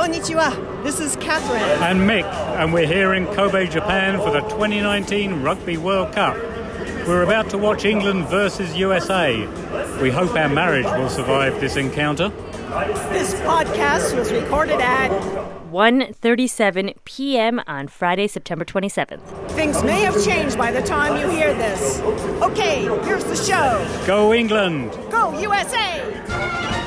Konnichiwa. This is Catherine. And Mick, and we're here in Kobe, Japan for the 2019 Rugby World Cup. We're about to watch England versus USA. We hope our marriage will survive this encounter. This podcast was recorded at 1:37 p.m. on Friday, September 27th. Things may have changed by the time you hear this. Okay, here's the show. Go England! Go USA!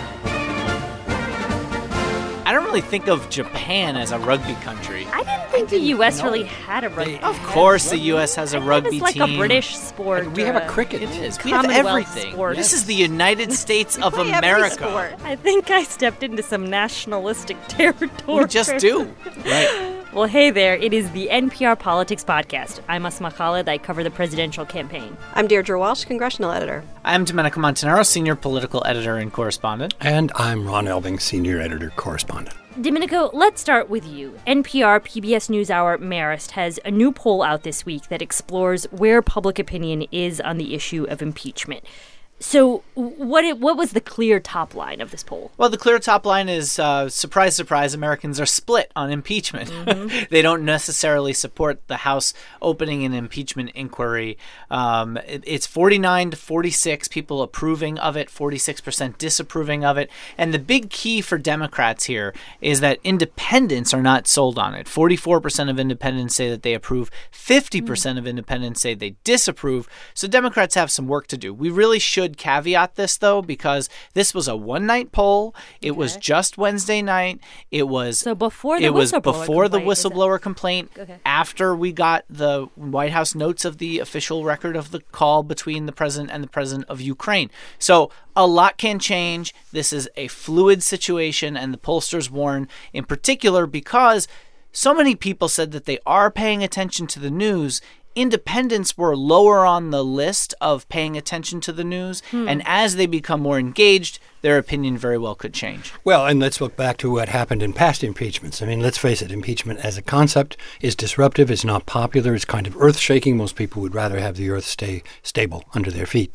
I don't really think of Japan as a rugby country. I didn't think the U.S. really had a rugby. Of course, the U.S. has a rugby team. it's like team. a British sport. We have a uh, cricket. It is. We have everything. sport. This is the United States of play every America. sport. I think I stepped into some nationalistic territory. We just do. Right. Well, hey there. It is the NPR Politics Podcast. I'm Asma Khalid. I cover the presidential campaign. I'm Deirdre Walsh, congressional editor. I'm Domenico Montanaro, senior political editor and correspondent. And I'm Ron Elving, senior editor correspondent. Domenico, let's start with you. NPR PBS NewsHour Marist has a new poll out this week that explores where public opinion is on the issue of impeachment. So, what it, what was the clear top line of this poll? Well, the clear top line is uh, surprise, surprise, Americans are split on impeachment. they don't necessarily support the House opening an impeachment inquiry. Um, it- it's 49 to 46 people approving of it, 46% disapproving of it. And the big key for Democrats here is that independents are not sold on it. 44% of independents say that they approve, 50% of independents say they disapprove. So Democrats have some work to do. We really should caveat this, though, because this was a one night poll. It was just Wednesday night. It was So before the it was whistleblower before the complaint, whistleblower complaint. Okay. After we got the White House notes of the official record of the call between the president and the president of Ukraine. So a lot can change. This is a fluid situation, and the pollsters warn in particular because so many people said that they are paying attention to the news. Independents were lower on the list of paying attention to the news, hmm. and as they become more engaged, their opinion very well could change. Well, and let's look back to what happened in past impeachments. I mean, let's face it, impeachment as a concept is disruptive, it's not popular, it's kind of earth shaking. Most people would rather have the earth stay stable under their feet.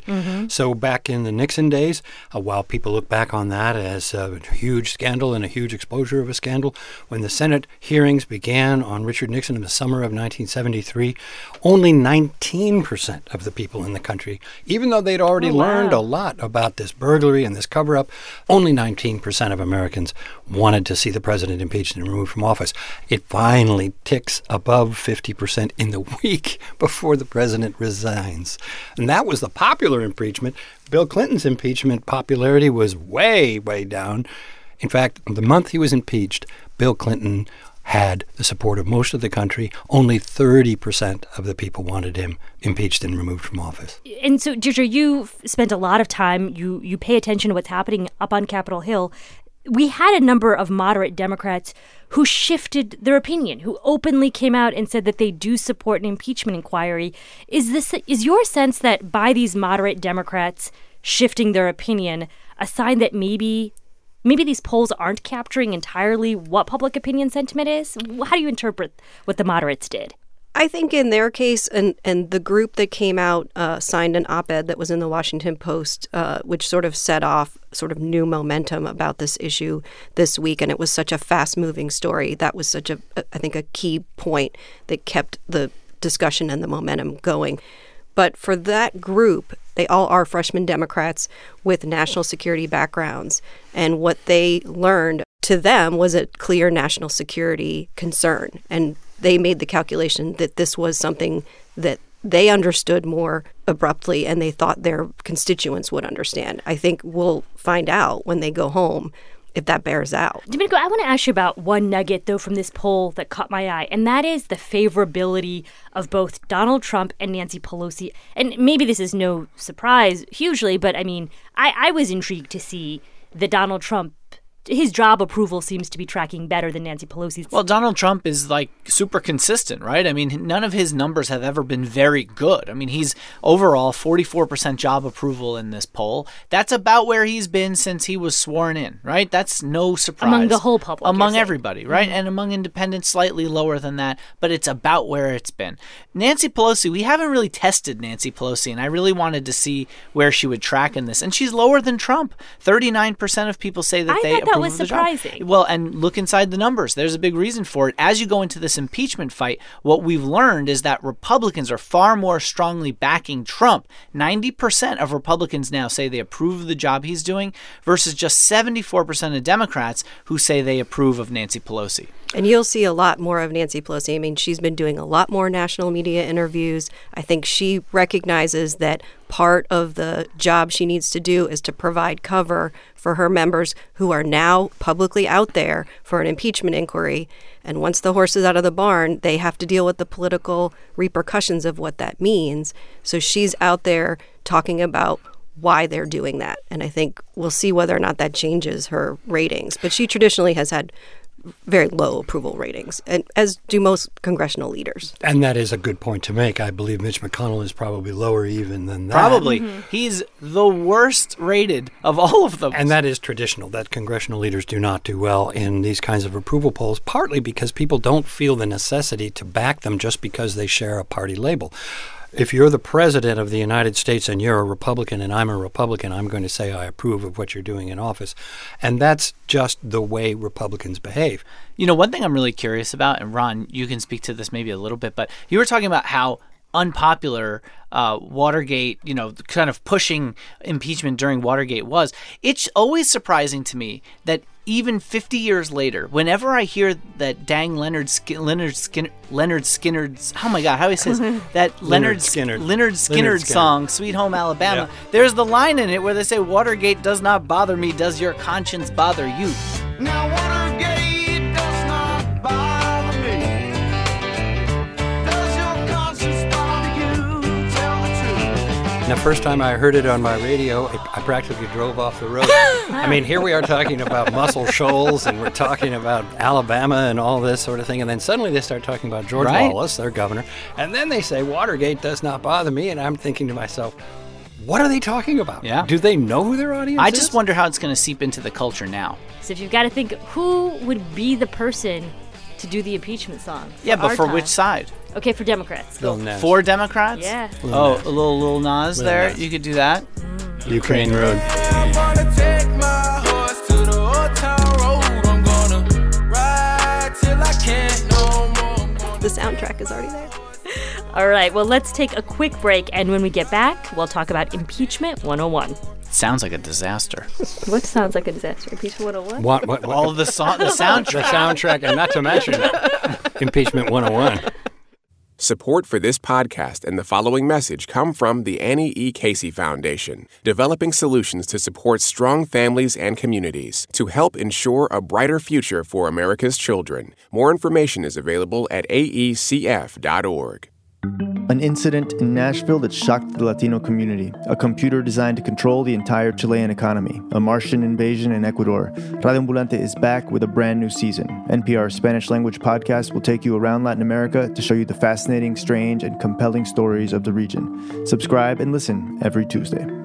So, back in the Nixon days, uh, while people look back on that as a huge scandal and a huge exposure of a scandal, when the Senate hearings began on Richard Nixon in the summer of 1973, only 19% of the people in the country, even though they'd already Oh, wow. learned a lot about this burglary and this cover up, only 19% of Americans wanted to see the president impeached and removed from office. It finally ticks above 50% in the week before the president resigns. And that was the popular impeachment. Bill Clinton's impeachment popularity was way, way down. In fact, the month he was impeached, Bill Clinton had the support of most of the country. Only 30% of the people wanted him impeached and removed from office. And so, Deirdre, you spent a lot of time. You you pay attention to what's happening up on Capitol Hill. We had a number of moderate Democrats who shifted their opinion, who openly came out and said that they do support an impeachment inquiry. Is this is your sense that by these moderate Democrats shifting their opinion, a sign that maybe maybe these polls aren't capturing entirely what public opinion sentiment is? How do you interpret what the moderates did? I think in their case, and, and the group that came out uh, signed an op ed that was in the Washington Post, uh, which sort of set off sort of new momentum about this issue this week. And it was such a fast moving story. That was such a, I think, a key point that kept the discussion and the momentum going. But for that group, they all are freshman Democrats with national security backgrounds. And what they learned to them was a clear national security concern. And they made the calculation that this was something that they understood more abruptly and they thought their constituents would understand. I think we'll find out when they go home if that bears out. Domenico, I want to ask you about one nugget, though, from this poll that caught my eye, and that is the favorability of both Donald Trump and Nancy Pelosi. And maybe this is no surprise hugely, but I mean, I, I was intrigued to see the Donald Trump. His job approval seems to be tracking better than Nancy Pelosi's. Well, Donald Trump is like super consistent, right? I mean, none of his numbers have ever been very good. I mean, he's overall 44% job approval in this poll. That's about where he's been since he was sworn in, right? That's no surprise. Among the whole public, Among everybody, right? Mm-hmm. And among independents, slightly lower than that, but it's about where it's been. Nancy Pelosi, we haven't really tested Nancy Pelosi, and I really wanted to see where she would track in this. And she's lower than Trump. 39% of people say that I they that was surprising. Well, and look inside the numbers. There's a big reason for it. As you go into this impeachment fight, what we've learned is that Republicans are far more strongly backing Trump. 90% of Republicans now say they approve of the job he's doing versus just 74% of Democrats who say they approve of Nancy Pelosi. And you'll see a lot more of Nancy Pelosi. I mean, she's been doing a lot more national media interviews. I think she recognizes that part of the job she needs to do is to provide cover for her members who are now publicly out there for an impeachment inquiry. And once the horse is out of the barn, they have to deal with the political repercussions of what that means. So she's out there talking about why they're doing that. And I think we'll see whether or not that changes her ratings. But she traditionally has had very low approval ratings, and as do most congressional leaders. And that is a good point to make. I believe Mitch McConnell is probably lower even than that. Probably. Mm-hmm. He's the worst rated of all of them. And that is traditional, that congressional leaders do not do well in these kinds of approval polls, partly because people don't feel the necessity to back them just because they share a party label. If you're the president of the United States and you're a Republican and I'm a Republican, I'm going to say I approve of what you're doing in office. And that's just the way Republicans behave. You know, one thing I'm really curious about, and Ron, you can speak to this maybe a little bit, but you were talking about how unpopular uh, Watergate, you know, kind of pushing impeachment during Watergate was. It's always surprising to me that even 50 years later, whenever I hear that dang Leonard Skin- Lynyrd Skynyrd Lynyrd Skynyrd's oh my god, how he says that Lynyrd Skynyrd. Lynyrd Skynyrd Skinner. song "Sweet Home Alabama." Yeah. There's the line in it where they say Watergate does not bother me, does your conscience bother you? Now And the first time I heard it on my radio, I I practically drove off the road. I mean, here we are talking about Muscle Shoals and we're talking about Alabama and all this sort of thing. And then suddenly they start talking about George Right. Wallace, their governor. And then they say Watergate does not bother me. And I'm thinking to myself, what are they talking about? Yeah. Do they know who their audience is? I is? just wonder how it's going to seep into the culture now. So if you've got to think, who would be the person to do the impeachment song? Yeah, but for time? which side? Okay, for Democrats. Lil Nas. For Democrats? Yeah. Oh, a little little Nas Lil there. Nas. You could do that. Ukraine Road. I'm gonna take my horse to the road. I'm gonna ride till I can't no more. I'm gonna The soundtrack is already there. All right, well, let's take a quick break, and when we get back, we'll talk about impeachment 101. Sounds like a disaster. What sounds like a disaster? Impeachment 101? What, what, what? All of the song, the soundtrack. the soundtrack, and not to mention Impeachment 101. Support for this podcast and the following message come from the Annie E. Casey Foundation, developing solutions to support strong families and communities to help ensure a brighter future for America's children. More information is available at aecf.org. An incident in Nashville that shocked the Latino community. A computer designed to control the entire Chilean economy. A Martian invasion in Ecuador. Radio Ambulante is back with a brand new season. NPR's Spanish language podcast will take you around Latin America to show you the fascinating, strange, and compelling stories of the region. Subscribe and listen every Tuesday.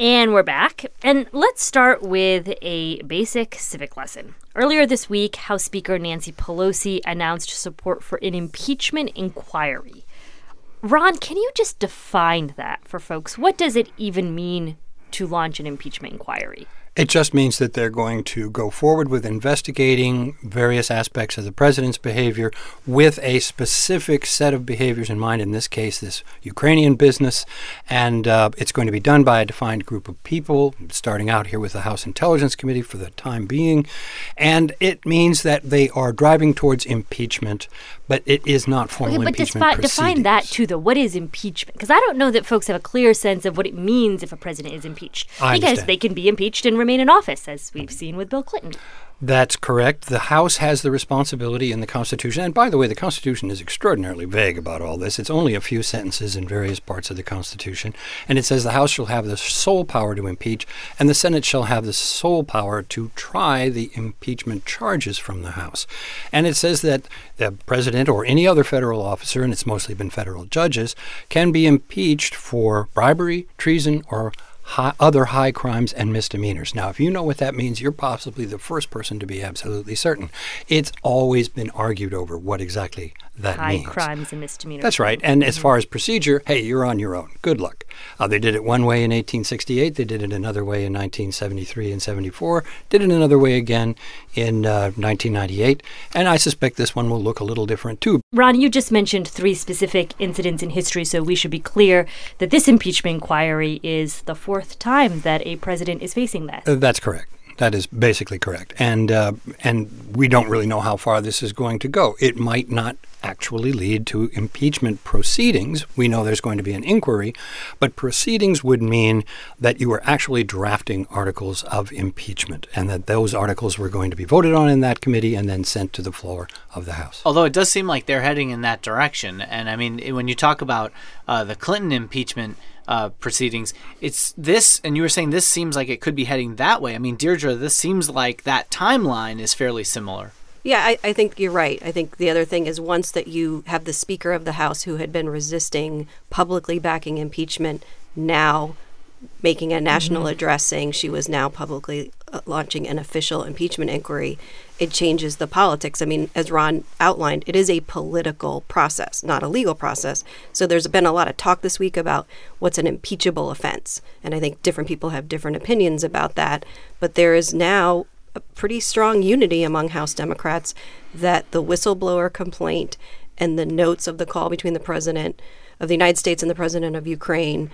And we're back. And let's start with a basic civic lesson. Earlier this week, House Speaker Nancy Pelosi announced support for an impeachment inquiry. Ron, can you just define that for folks? What does it even mean to launch an impeachment inquiry? It just means that they're going to go forward with investigating various aspects of the president's behavior with a specific set of behaviors in mind, in this case, this Ukrainian business. And uh, it's going to be done by a defined group of people, starting out here with the House Intelligence Committee for the time being. And it means that they are driving towards impeachment, but it is not formal Okay, but impeachment. defi- define that to the what is impeachment? Because I don't know that folks have a clear sense of what it means if a president is impeached. I because understand. they can be impeached and remain in office, as we've seen with Bill Clinton. That's correct. The House has the responsibility in the Constitution. And by the way, the Constitution is extraordinarily vague about all this. It's only a few sentences in various parts of the Constitution. And it says the House shall have the sole power to impeach, and the Senate shall have the sole power to try the impeachment charges from the House. And it says that the president or any other federal officer, and it's mostly been federal judges, can be impeached for bribery, treason, or high, other high crimes and misdemeanors. Now, if you know what that means, you're possibly the first person to be absolutely certain. It's always been argued over what exactly that High means. crimes and misdemeanors. That's right. And as far as procedure, hey, you're on your own. Good luck. Uh, they did it one way in 1868. They did it another way in 1973 and 74. Did it another way again in uh, 1998. And I suspect this one will look a little different too. Ron, you just mentioned three specific incidents in history, so we should be clear that this impeachment inquiry is the fourth time that a president is facing that. Uh, that's correct. That is basically correct, and uh, and we don't really know how far this is going to go. It might not actually lead to impeachment proceedings. We know there's going to be an inquiry, but proceedings would mean that you were actually drafting articles of impeachment, and that those articles were going to be voted on in that committee and then sent to the floor of the House. Although it does seem like they're heading in that direction. And I mean, when you talk about uh, the Clinton impeachment uh, proceedings, it's this, and you were saying this seems like it could be heading that way. I mean, Deirdre, this seems like that timeline is fairly similar. Yeah, I, I think you're right. I think the other thing is once that you have the Speaker of the House who had been resisting publicly backing impeachment now making a national address saying she was now publicly uh, launching an official impeachment inquiry, it changes the politics. I mean, as Ron outlined, it is a political process, not a legal process. So there's been a lot of talk this week about what's an impeachable offense. And I think different people have different opinions about that. But there is now a pretty strong unity among House Democrats that the whistleblower complaint and the notes of the call between the president of the United States and the president of Ukraine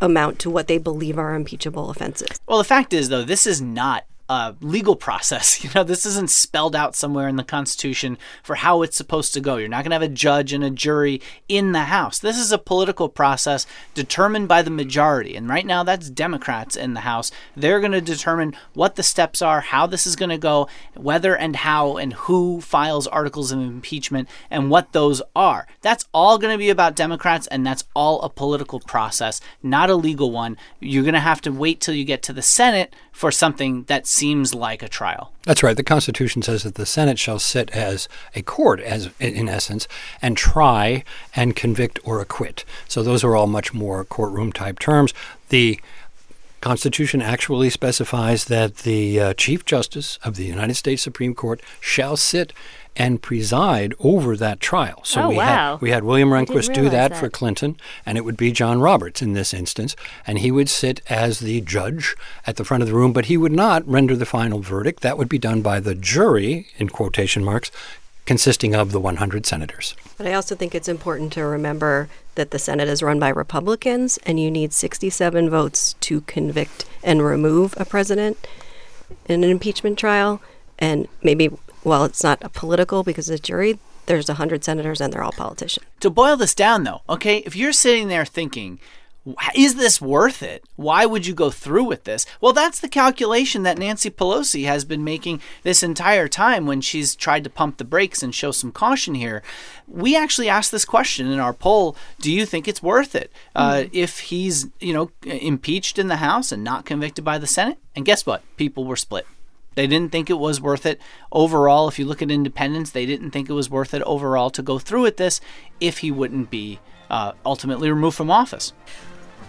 amount to what they believe are impeachable offenses. Well, the fact is, though, this is not a legal process. You know, this isn't spelled out somewhere in the Constitution for how it's supposed to go. You're not going to have a judge and a jury in the House. This is a political process determined by the majority. And right now, that's Democrats in the House. They're going to determine what the steps are, how this is going to go, whether and how and who files articles of impeachment, and what those are. That's all going to be about Democrats, and that's all a political process, not a legal one. You're going to have to wait till you get to the Senate for something that seems like a trial. That's right. The Constitution says that the Senate shall sit as a court, as in essence, and try and convict or acquit. So those are all much more courtroom type terms. The Constitution actually specifies that the uh, Chief Justice of the United States Supreme Court shall sit and preside over that trial. So Oh, we wow. had we had William Rehnquist do that, that. for Clinton, and it would be John Roberts in this instance, and he would sit as the judge at the front of the room, but he would not render the final verdict. That would be done by the jury, in quotation marks, consisting of the 100 senators. But I also think it's important to remember that the Senate is run by Republicans, and you need 67 votes to convict and remove a president in an impeachment trial. And maybe, while it's not a political because the jury, there's 100 senators and they're all politicians. To boil this down, though, okay, if you're sitting there thinking, is this worth it? Why would you go through with this? Well, that's the calculation that Nancy Pelosi has been making this entire time when she's tried to pump the brakes and show some caution here. We actually asked this question in our poll Do you think it's worth it uh, if he's, you know, impeached in the House and not convicted by the Senate? And guess what? People were split. They didn't think it was worth it overall. If you look at independence, they didn't think it was worth it overall to go through with this if he wouldn't be uh, ultimately removed from office.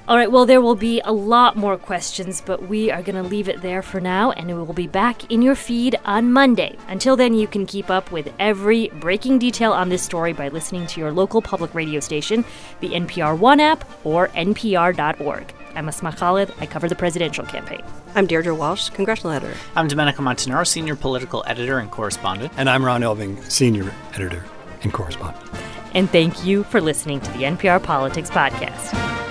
All right, well, there will be a lot more questions, but we are going to leave it there for now, and we will be back in your feed on Monday. Until then, you can keep up with every breaking detail on this story by listening to your local public radio station, the NPR One app, or npr.org. I'm Asma Khalid. I cover the presidential campaign. I'm Deirdre Walsh, congressional editor. I'm Domenico Montanaro, senior political editor and correspondent. And I'm Ron Elving, senior editor and correspondent. And thank you for listening to the NPR Politics Podcast.